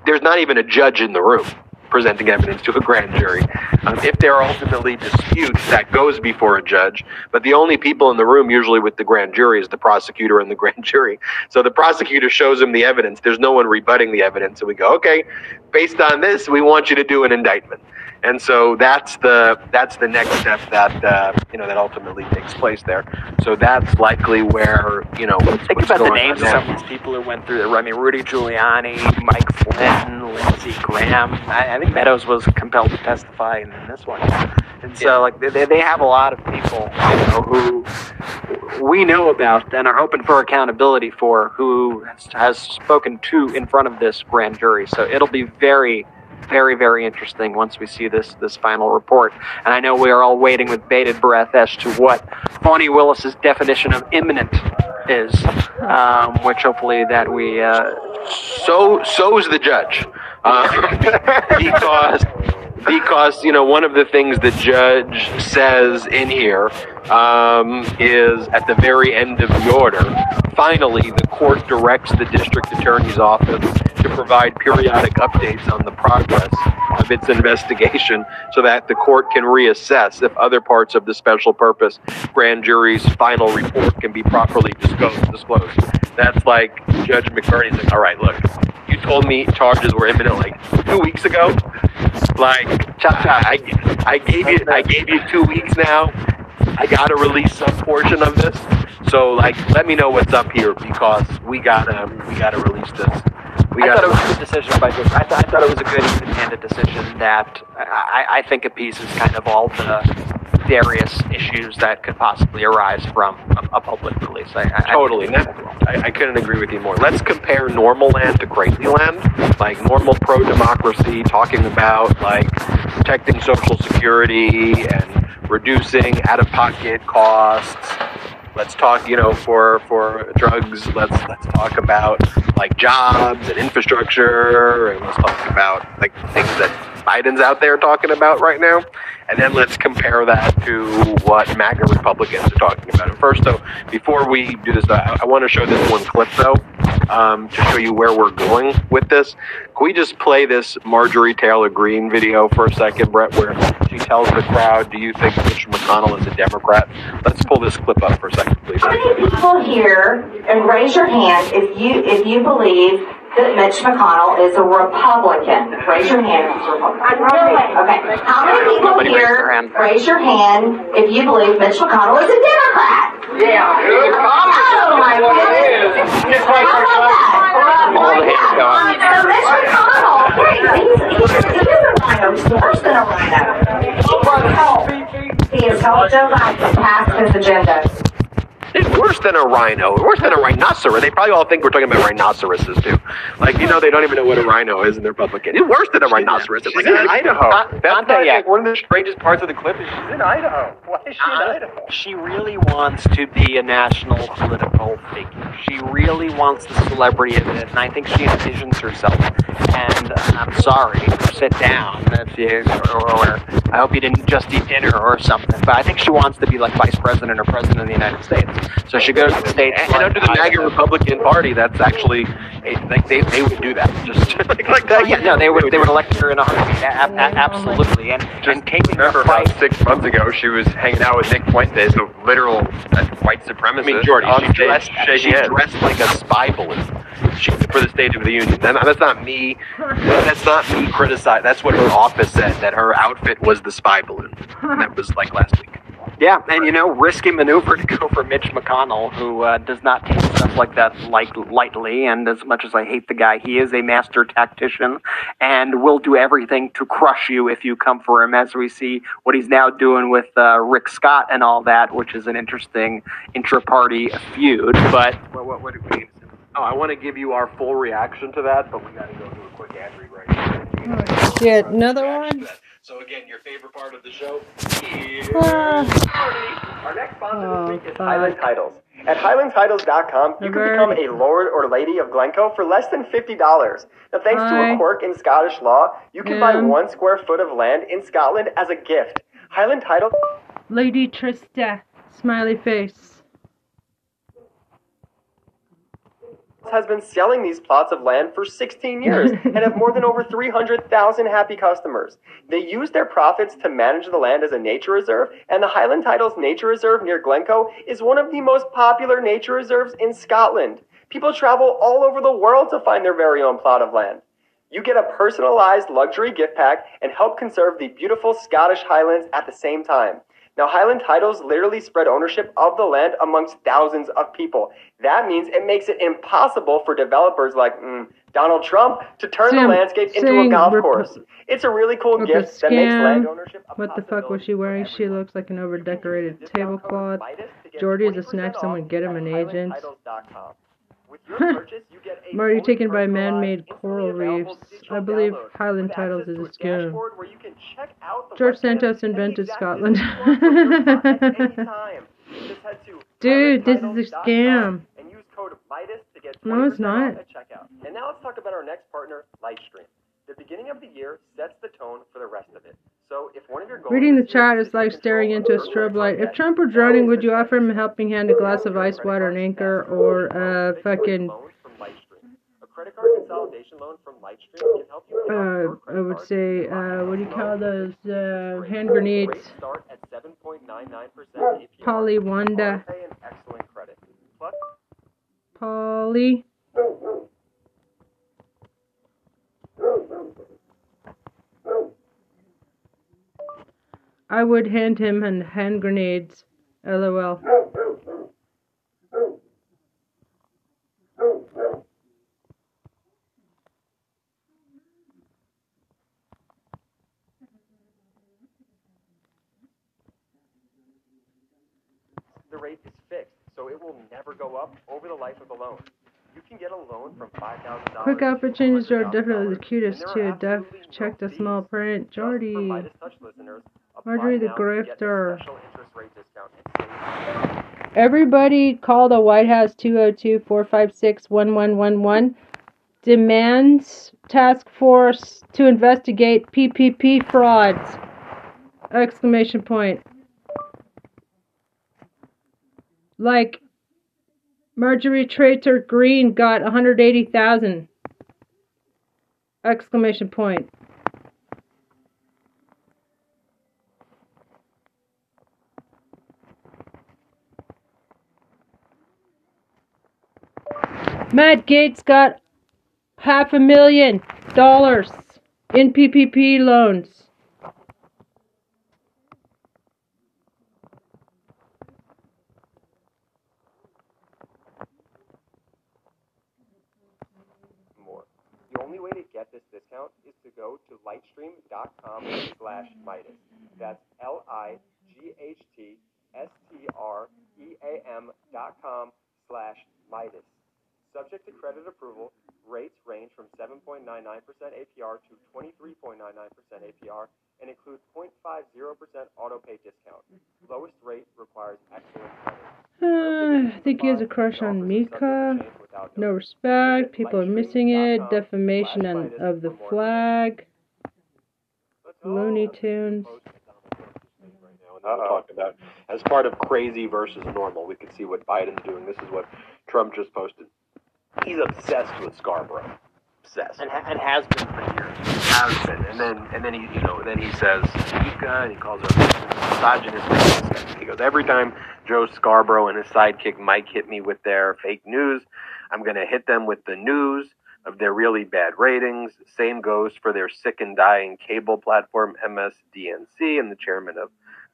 There's not even a judge in the room presenting evidence to a grand jury. Um, if there are ultimately disputes, that goes before a judge. But the only people in the room, usually with the grand jury, is the prosecutor and the grand jury. So the prosecutor shows him the evidence. There's no one rebutting the evidence, and we go, okay, based on this, we want you to do an indictment. And so that's the that's the next step that uh, you know that ultimately takes place there. So that's likely where you know what's, Think what's about the names of some of these people who went through there. I mean, Rudy Giuliani, Mike Flynn, Lindsey Graham. I, I think Meadows was compelled to testify in this one. And so, like, they, they have a lot of people, you know, who we know about and are hoping for accountability for, who has, has spoken to in front of this grand jury. So it'll be very, very, very interesting once we see this this final report. And I know we are all waiting with bated breath as to what Fani Willis's definition of imminent is, um, which hopefully that we. Uh, so so is the judge, um, because because you know one of the things the judge says in here um, is at the very end of the order. Finally, the court directs the district attorney's office to provide periodic updates on the progress of its investigation, so that the court can reassess if other parts of the special purpose grand jury's final report can be properly disclosed. That's like Judge McBurney's like, all right, look, you told me charges were imminent like two weeks ago. Like, I, I gave you, I gave you two weeks now. I gotta release some portion of this. So, like, let me know what's up here because we gotta, we gotta release this. We I thought it was a good decision by. I, th- I thought it was a good even-handed decision that I, I think appeases kind of all the various issues that could possibly arise from a, a public release. I, I, Totally. That, I, I couldn't agree with you more. Let's compare normal land to crazy land. Like normal pro democracy, talking about like protecting social security and reducing out of pocket costs. Let's talk, you know, for for drugs. Let's let's talk about like jobs and infrastructure, and let's talk about like things that Biden's out there talking about right now. And then let's compare that to what MAGA Republicans are talking about. First, though, before we do this, I, I want to show this one clip, though, um, to show you where we're going with this. Can we just play this Marjorie Taylor Greene video for a second, Brett, where she tells the crowd, Do you think Mitch McConnell is a Democrat? Let's pull this clip up for a second, please. How many people here, and raise your hand if you, if you believe that Mitch McConnell is a Republican? Raise your hand if you're Republican. Okay. How many people Nobody here, hand. raise your hand if you believe Mitch McConnell is a Democrat? Yeah. Oh my goodness. How about that? All the hands go up. So Mitch McConnell, hey, he's, he's, he is a rhino. He's worse than a rhino. He has helped. He has helped Joe Biden pass his agenda. It's worse than a rhino. Worse than a rhinoceros. They probably all think we're talking about rhinoceroses too. Like you know, they don't even know what a rhino is, and they're Republican. It's worse than a rhinoceros. It's She's like in Idaho. Con- That's Conte, not, yeah. one of the strangest parts of the clip is she's in Idaho. Why is she in Uh, Idaho? She really wants to be a national political figure. She really wants the celebrity of it, and I think she envisions herself. And uh, I'm sorry, sit down if you, or, or I hope you didn't just eat dinner or something. But I think she wants to be like vice president or president of the United States. So she goes to the states. And, and under the MAGA Republican Party, that's actually like they, they would do that. Just like, like that. yeah, no, they would they would elect her in a heartbeat. Absolutely, and and taking her Remember about six months ago, she was hanging out with Nick Fuentes, the literal uh, white supremacist. I mean, Jordy, on she stage, dressed, shaking she hands. dressed like a spy balloon she, for the State of the Union. That, that's not me. That's not me criticizing. That's what her office said. That her outfit was the spy balloon. And that was like last week. Yeah, and you know, risky maneuver to go for Mitch McConnell, who uh, does not take stuff like that like lightly. And as much as I hate the guy, he is a master tactician and will do everything to crush you if you come for him. As we see what he's now doing with uh, Rick Scott and all that, which is an interesting intra-party feud. But What, what, what, what Oh, I want to give you our full reaction to that, but we got to go to a quick ad read right here. Yeah, another one. So again, your favorite part of the show Ah. Our next sponsor Oh, this week is. Highland Titles. At HighlandTitles.com, you can become a lord or lady of Glencoe for less than $50. Now, thanks to a quirk in Scottish law, you can buy one square foot of land in Scotland as a gift. Highland Titles Lady Trista. Smiley face. Has been selling these plots of land for 16 years and have more than over 300,000 happy customers. They use their profits to manage the land as a nature reserve, and the Highland Titles Nature Reserve near Glencoe is one of the most popular nature reserves in Scotland. People travel all over the world to find their very own plot of land. You get a personalized luxury gift pack and help conserve the beautiful Scottish Highlands at the same time. Now, Highland Titles literally spread ownership of the land amongst thousands of people. That means it makes it impossible for developers like mm, Donald Trump to turn Sam, the landscape into a golf course. It's a really cool gift that makes land ownership What the fuck was she wearing? She looks like an overdecorated tablecloth. Jordy is a snack. Someone get him an agent. highlandtitles.com. With your purchase, you Marty taken by man-made coral reefs. I believe Highland Titles is a scam. dashboard where you can check out the George Santos invented Scotland. what you want from your project anytime. Just head to Dude, this is a scam. And use code Midas to get No, it's not. off at checkout. And now let's talk about our next partner, Lightstream. The beginning of the year sets the tone for the rest of it. Reading the chat is like staring into a strobe light. If Trump were drowning, would you offer him a helping hand, a glass of ice water, an anchor, or a fucking A credit card consolidation loan from Lightstream can help you uh, I would say, uh, what do you call those, uh, hand grenades? Start at 7.99% APR. Polly Wanda. Pay an excellent credit. Plus, Polly. I would hand him an hand grenades. LOL. the rate is fixed, so it will never go up over the life of the loan. You can get a loan from $5,000. Quick changes are definitely the cutest too. Def absolutely no check the small print. Jordy. Midas Touch listeners, apply Marjorie the now to get a Grifter. special interest rate discount and save Everybody call the White House 202 456 1111. Demands task force to investigate PPP frauds. Exclamation point. Like Marjorie Trader Green got 180,000. Exclamation point. Matt Gaetz got half a million dollars in PPP loans. more. The only way to get this discount is to go to lightstream.com slash Midas. That's L-I-G-H-T-S-T-R-E-A-M dot com slash Midas. Subject to credit approval, rates range from 7.99% APR to 23.99% APR and include 0.50% auto pay discount. Lowest rate requires excellent credit. Uh, I think he has a crush on Mika. No respect. People are missing it. Defamation and of the flag. Looney Tunes. and we'll talk about as part of crazy versus normal. We can see what Biden's doing. This is what Trump just posted. He's obsessed with Scarborough. Obsessed. And, ha- and has been for years. Has been. And then and then he you know then he says Mika and he calls her misogynist. He goes every time Joe Scarborough and his sidekick Mike hit me with their fake news, I'm gonna hit them with the news of their really bad ratings. Same goes for their sick and dying cable platform MSDNC and the chairman of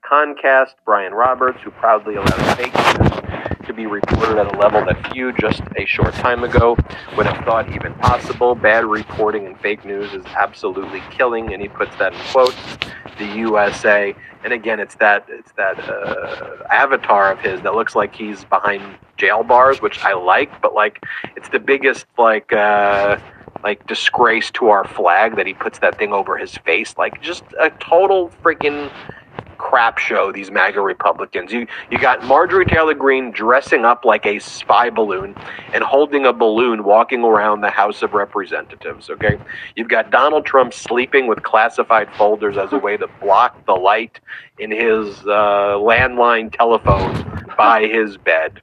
Concast, Brian Roberts, who proudly allows fake news to be reported at a level that few just a short time ago would have thought even possible. Bad reporting and fake news is absolutely killing, and he puts that in quotes. The USA, and again, it's that it's that uh, avatar of his that looks like he's behind jail bars, which I like, but like it's the biggest like. Uh, like disgrace to our flag that he puts that thing over his face like just a total freaking crap show these MAGA Republicans. You you got Marjorie Taylor Greene dressing up like a spy balloon and holding a balloon walking around the House of Representatives, okay? You've got Donald Trump sleeping with classified folders as a way to block the light in his uh, landline telephone by his bed.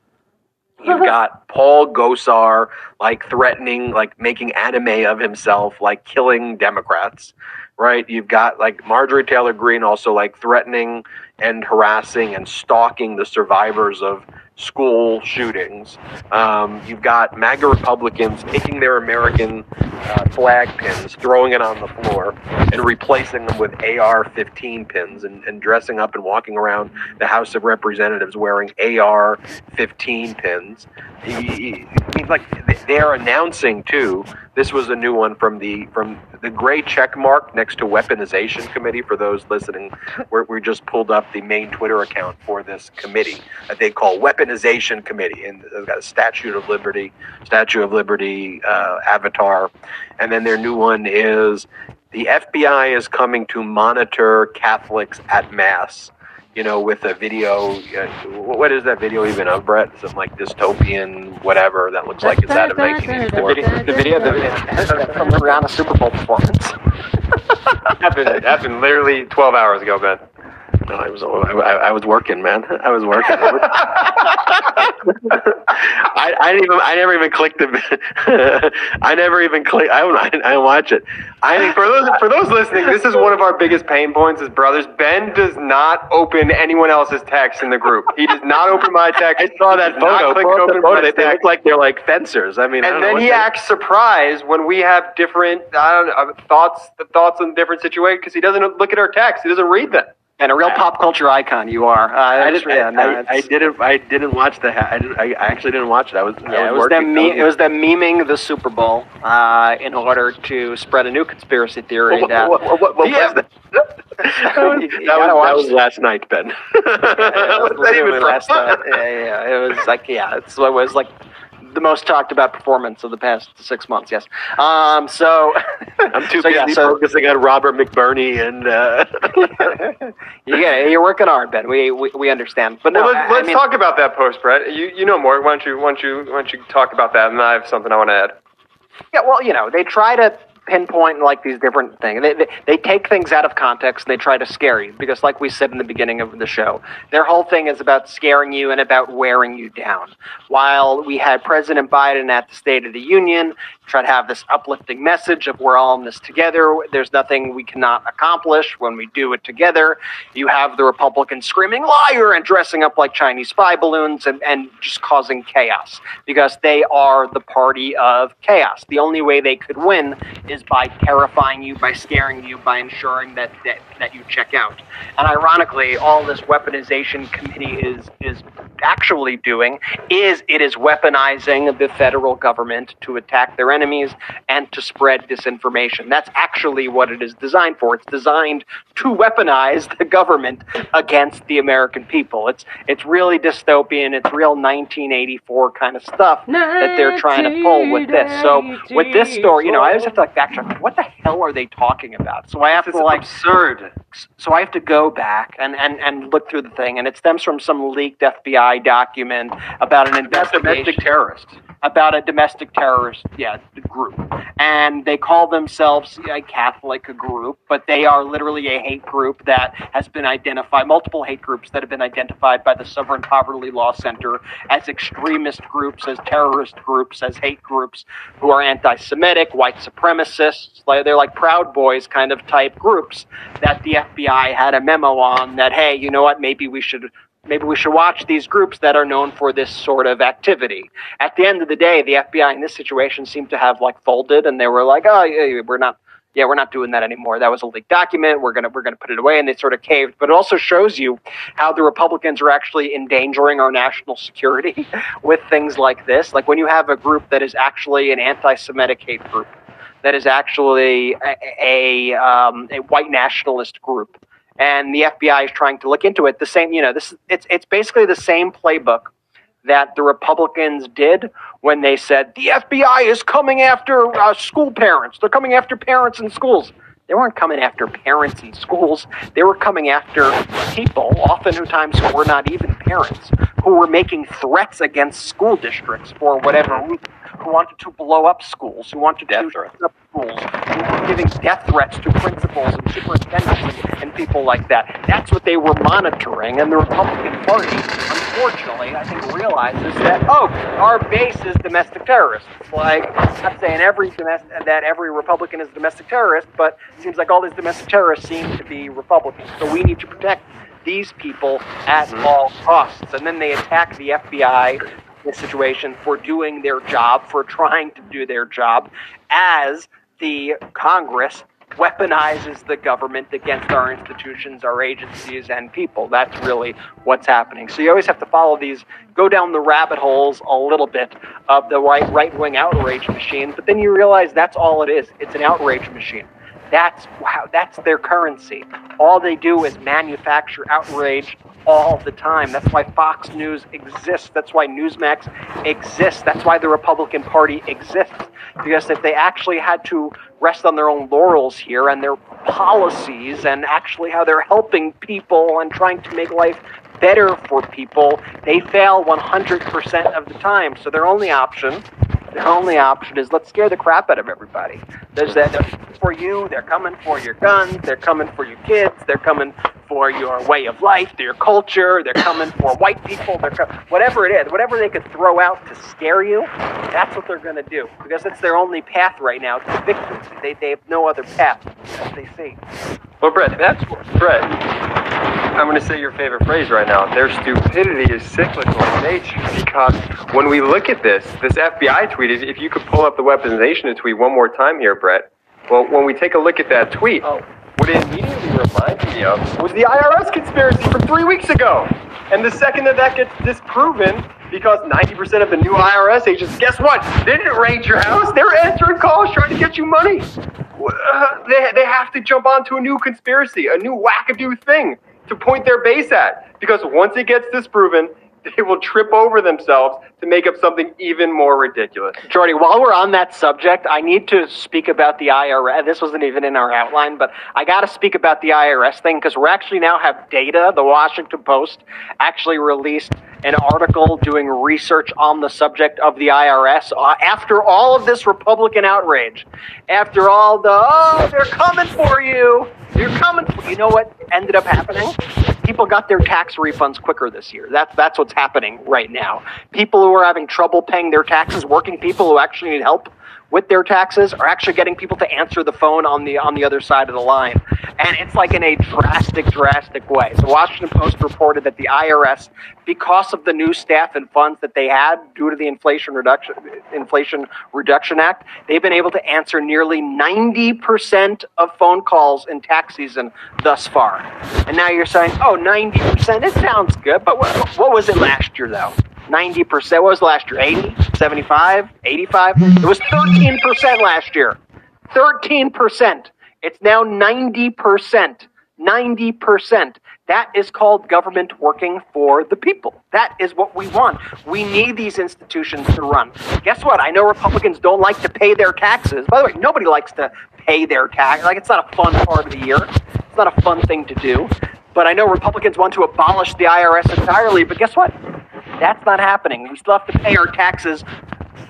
You've got Paul Gosar like threatening, like making anime of himself, like killing Democrats, right? You've got like Marjorie Taylor Greene also like threatening and harassing and stalking the survivors of school shootings. Um, you've got MAGA Republicans taking their American uh, flag pins, throwing it on the floor, and replacing them with AR 15 pins and, and dressing up and walking around the House of Representatives wearing AR 15 pins. I mean, like they're announcing too. This was a new one from the from the gray check mark next to weaponization committee. For those listening, where we just pulled up the main Twitter account for this committee that they call weaponization committee, and they've got a Statue of Liberty, Statue of Liberty uh, avatar, and then their new one is the FBI is coming to monitor Catholics at mass you know, with a video. Uh, what is that video even of, Brett? Something like dystopian, whatever. That looks like it's out of 1984. The video, the video, the video from the Rihanna Super Bowl performance. happened, happened literally 12 hours ago, Ben. No, I was I, I was working, man. I was working. I, I didn't even I never even clicked the I never even click I don't I don't watch it. I think for those for those listening, this is one of our biggest pain points as brothers. Ben does not open anyone else's text in the group. He does not open my text. I saw that He does not photo. click open photo. my They, they look like they're like fencers. I mean, and know then he acts surprised when we have different I don't know, thoughts The thoughts on different situations because he doesn't look at our text. He doesn't read them. And a real pop culture icon you are. Uh, I, didn't, yeah, no, I, I, I didn't. I didn't watch the. I, didn't, I I actually didn't watch it. I was. Yeah, I it was, was them. Me- it was them memeing the Super Bowl uh, in order to spread a new conspiracy theory What, that what, what, what, Yeah. was that? that was, You that, was, that was last night, Ben. Yeah, that even last night. Yeah, yeah, it was like yeah, it's it was like the most talked about performance of the past six months. Yes. Um. So I'm too so, busy yeah, so focusing on Robert McBurney and. Uh, get you're working hard, Ben. We we, we understand. But no, well, I- let's, I let's mean- talk about that post, Brett. You you know more. Why don't you why don't you why don't you talk about that? And I have something I want to add. Yeah, well, you know, they try to pinpoint like these different things. They, they, they take things out of context and they try to scare you because, like we said in the beginning of the show, their whole thing is about scaring you and about wearing you down. While we had President Biden at the State of the Union try to have this uplifting message of we're all in this together, there's nothing we cannot accomplish when we do it together. You have the Republicans screaming liar and dressing up like Chinese spy balloons and, and just causing chaos because they are the party of chaos. The only way they could win is by terrifying you, by scaring you, by ensuring that, that, that you check out. And ironically, all this weaponization committee is is actually doing is it is weaponizing the federal government to attack their enemies and to spread disinformation. That's actually what it is designed for. It's designed to weaponize the government against the American people. It's it's really dystopian. It's real 1984 kind of stuff that they're trying to pull with this. So with this story, you know, I always have to like backtrack. What the hell are they talking about? So I have This to like absurd. so I have to go back and, and, and look through the thing, and it stems from some leaked FBI document about an investigation domestic terrorist. about a domestic terrorist yeah group, and they call themselves a Catholic group, but they are literally a hate group that has been identified, multiple hate groups that have been identified by the Southern Poverty Law Center as extremist groups, as terrorist groups, as hate groups who are anti-Semitic, white supremacists. They're like Proud Boys kind of type groups that the FBI had a memo on that hey, you know what, maybe we should maybe we should watch these groups that are known for this sort of activity. At the end of the day, the FBI in this situation seemed to have like folded and they were like, oh, yeah, we're not. Yeah, we're not doing that anymore. That was a leaked document. We're gonna we're gonna put it away, and they sort of caved. But it also shows you how the Republicans are actually endangering our national security with things like this. Like when you have a group that is actually an anti-Semitic hate group, that is actually a, a, um, a white nationalist group, and the FBI is trying to look into it. The same, you know, this it's it's basically the same playbook that the Republicans did when they said the FBI is coming after uh, school parents. They're coming after parents in schools. They weren't coming after parents in schools. They were coming after people, oftentimes who were not even parents, who were making threats against school districts for whatever reason, who wanted to blow up schools, who wanted to shut up schools, giving death threats to principals and superintendents and, and people like that. That's what they were monitoring, and the Republican Party, unfortunately, I think realizes that oh, our base is domestic terrorists. Like, I'm not saying every domestic that every Republican is a domestic terrorist, but it seems like all these domestic terrorists seem to be Republicans. So we need to protect these people at mm-hmm. all costs. And then they attack the FBI in this situation for doing their job, for trying to do their job, as the Congress weaponizes the government against our institutions, our agencies, and people. That's really what's happening. So you always have to follow these, go down the rabbit holes a little bit of the right right wing outrage machine, but then you realize that's all it is. It's an outrage machine. That's wow, that's their currency. All they do is manufacture outrage all the time. That's why Fox News exists. That's why Newsmax exists. That's why the Republican Party exists. Because if they actually had to rest on their own laurels here and their policies and actually how they're helping people and trying to make life better for people, they fail 100% of the time. So their only option Their only option is let's scare the crap out of everybody. There's that they're for you. They're coming for your guns. They're coming for your kids. They're coming for your way of life, your culture. They're coming for white people. They're co- whatever it is, whatever they could throw out to scare you. That's what they're going to do because it's their only path right now to victory. They they have no other path as they see. Well, Brett, that's Brett. I'm going to say your favorite phrase right now. Their stupidity is cyclical in nature because when we look at this, this FBI tweet, if- if you could pull up the weaponization tweet one more time here, Brett. Well, when we take a look at that tweet, oh. what it immediately reminds me of was the IRS conspiracy from three weeks ago. And the second that that gets disproven, because 90% of the new IRS agents, guess what? They didn't raid your house. They're answering calls trying to get you money. Uh, they, they have to jump onto a new conspiracy, a new wackadoo thing to point their base at. Because once it gets disproven, they will trip over themselves to make up something even more ridiculous. Jordy, while we're on that subject, I need to speak about the IRS. This wasn't even in our outline, but I got to speak about the IRS thing because we actually now have data. The Washington Post actually released an article doing research on the subject of the IRS uh, after all of this Republican outrage. After all the, oh, they're coming for you. You're coming. You know what ended up happening? People got their tax refunds quicker this year. That's that's what's happening right now. People who are having trouble paying their taxes, working people who actually need help with their taxes, are actually getting people to answer the phone on the on the other side of the line, and it's like in a drastic, drastic way. The Washington Post reported that the IRS, because of the new staff and funds that they had due to the Inflation Reduction Inflation Reduction Act, they've been able to answer nearly ninety percent of phone calls in tax season thus far. And now you're saying, oh, 90 percent. It sounds good, but what, what was it last year though? 90%. What was last year? 80? 75? 85? It was 13% last year. 13%. It's now 90%. 90%. That is called government working for the people. That is what we want. We need these institutions to run. Guess what? I know Republicans don't like to pay their taxes. By the way, nobody likes to pay their tax. Like, it's not a fun part of the year. It's not a fun thing to do. But I know Republicans want to abolish the IRS entirely. But guess what? That's not happening. We still have to pay our taxes.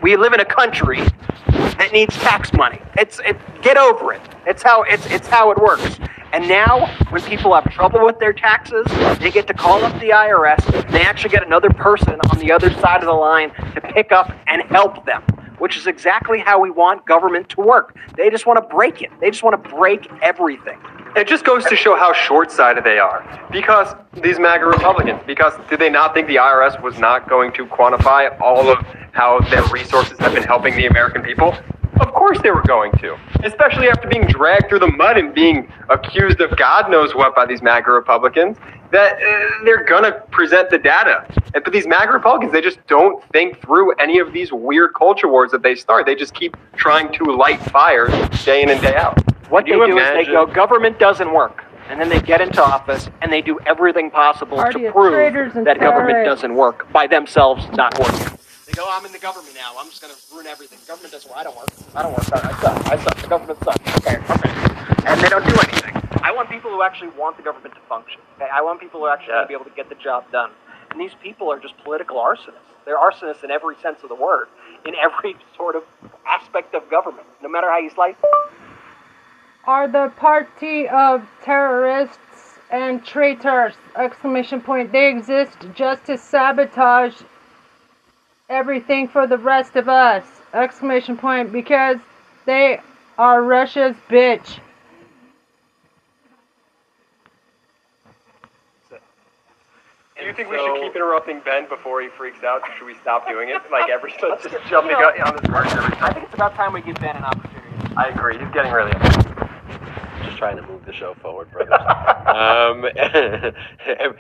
We live in a country that needs tax money. It's it. Get over it. It's how it's it's how it works. And now, when people have trouble with their taxes, they get to call up the IRS. They actually get another person on the other side of the line to pick up and help them, which is exactly how we want government to work. They just want to break it. They just want to break everything. It just goes to show how short-sighted they are. Because these MAGA Republicans, because did they not think the IRS was not going to quantify all of how their resources have been helping the American people? Of course they were going to. Especially after being dragged through the mud and being accused of God knows what by these MAGA Republicans, that uh, they're gonna present the data. And but these MAGA Republicans, they just don't think through any of these weird culture wars that they start. They just keep trying to light fires day in and day out. What Can they you do is they go, government doesn't work. And then they get into office and they do everything possible Party to prove that government terrorists. doesn't work by themselves not working. They go, I'm in the government now. I'm just gonna ruin everything. Government doesn't work. I don't work. I don't work. I suck. I suck. The government sucks. Okay, okay. And they don't do anything. I want people who actually want the government to function. Okay? I want people who actually want to be able to get the job done. And these people are just political arsonists. They're arsonists in every sense of the word, in every sort of aspect of government, no matter how you slice it. Are the party of terrorists and traitors! Exclamation point. They exist just to sabotage everything for the rest of us! Exclamation point. Because they are Russia's bitch. Do you think we should keep interrupting Ben before he freaks out? Should we stop doing it? Like every just jumping on on this person every I think it's about time we give Ben an opportunity. I agree. He's getting really upset. Just trying to move the show forward, brothers. um,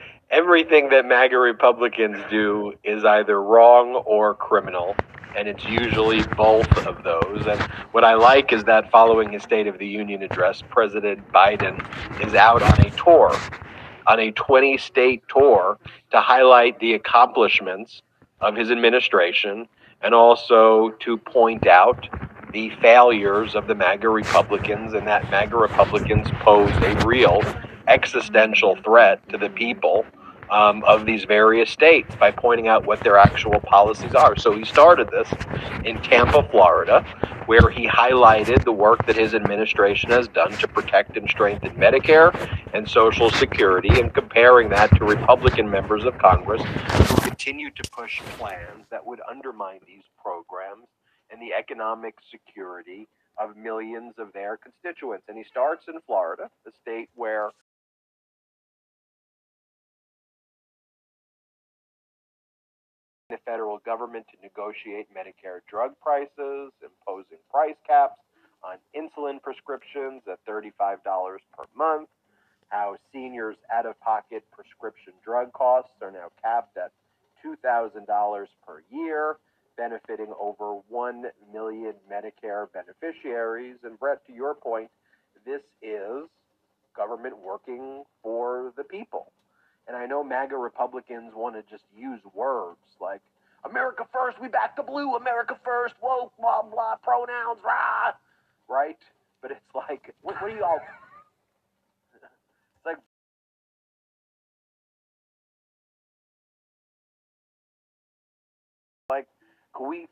everything that MAGA Republicans do is either wrong or criminal, and it's usually both of those. And what I like is that following his State of the Union address, President Biden is out on a tour, on a 20 state tour, to highlight the accomplishments of his administration and also to point out the failures of the MAGA Republicans and that MAGA Republicans pose a real existential threat to the people um, of these various states by pointing out what their actual policies are. So he started this in Tampa, Florida, where he highlighted the work that his administration has done to protect and strengthen Medicare and Social Security, and comparing that to Republican members of Congress who continue to push plans that would undermine these programs and the economic security of millions of their constituents. And he starts in Florida, the state where the federal government to negotiate Medicare drug prices, imposing price caps on insulin prescriptions at $35 per month, how seniors' out of pocket prescription drug costs are now capped at $2,000 per year, benefiting over 1 million Medicare beneficiaries. And Brett, to your point, this is government working for the people. And I know MAGA Republicans want to just use words like America first, we back the blue, America first, woke, blah, blah, pronouns, rah, right? But it's like, what, what do you all. We